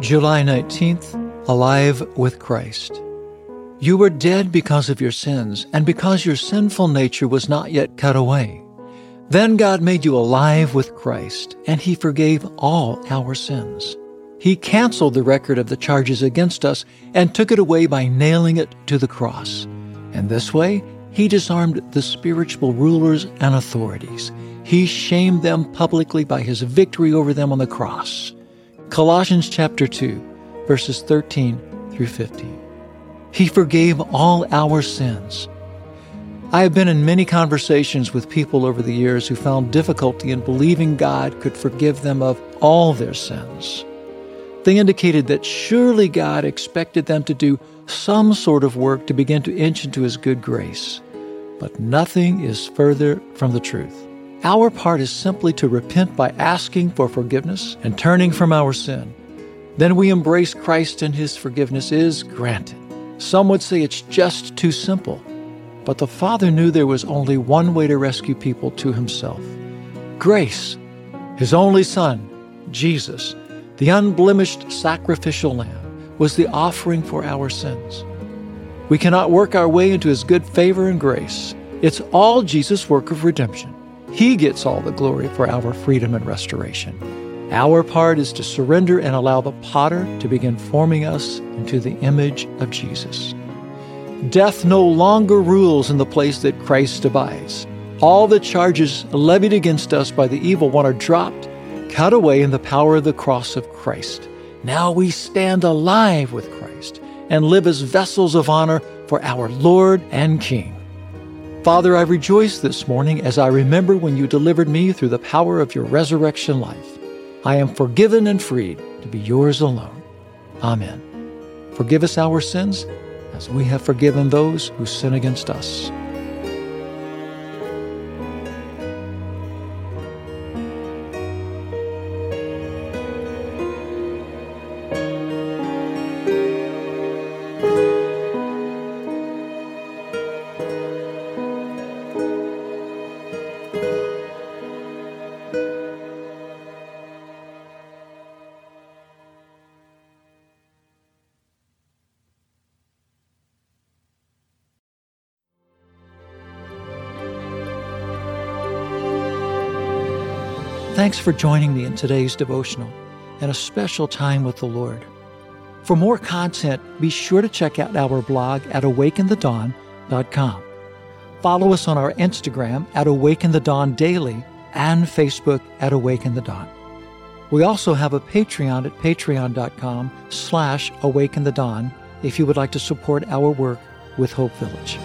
July 19th, Alive with Christ. You were dead because of your sins, and because your sinful nature was not yet cut away. Then God made you alive with Christ, and He forgave all our sins. He canceled the record of the charges against us and took it away by nailing it to the cross. And this way, He disarmed the spiritual rulers and authorities. He shamed them publicly by His victory over them on the cross. Colossians chapter 2, verses 13 through 15. He forgave all our sins. I have been in many conversations with people over the years who found difficulty in believing God could forgive them of all their sins. They indicated that surely God expected them to do some sort of work to begin to inch into His good grace. But nothing is further from the truth. Our part is simply to repent by asking for forgiveness and turning from our sin. Then we embrace Christ and His forgiveness is granted. Some would say it's just too simple. But the Father knew there was only one way to rescue people to Himself grace. His only Son, Jesus, the unblemished sacrificial lamb, was the offering for our sins. We cannot work our way into His good favor and grace. It's all Jesus' work of redemption. He gets all the glory for our freedom and restoration. Our part is to surrender and allow the potter to begin forming us into the image of Jesus. Death no longer rules in the place that Christ abides. All the charges levied against us by the evil one are dropped, cut away in the power of the cross of Christ. Now we stand alive with Christ and live as vessels of honor for our Lord and King. Father, I rejoice this morning as I remember when you delivered me through the power of your resurrection life. I am forgiven and freed to be yours alone. Amen. Forgive us our sins as we have forgiven those who sin against us. Thanks for joining me in today's devotional and a special time with the Lord. For more content, be sure to check out our blog at awakeinthedawn.com. Follow us on our Instagram at Awake In The Dawn Daily and Facebook at Awake In The Dawn. We also have a Patreon at patreon.com slash awake in the dawn if you would like to support our work with Hope Village.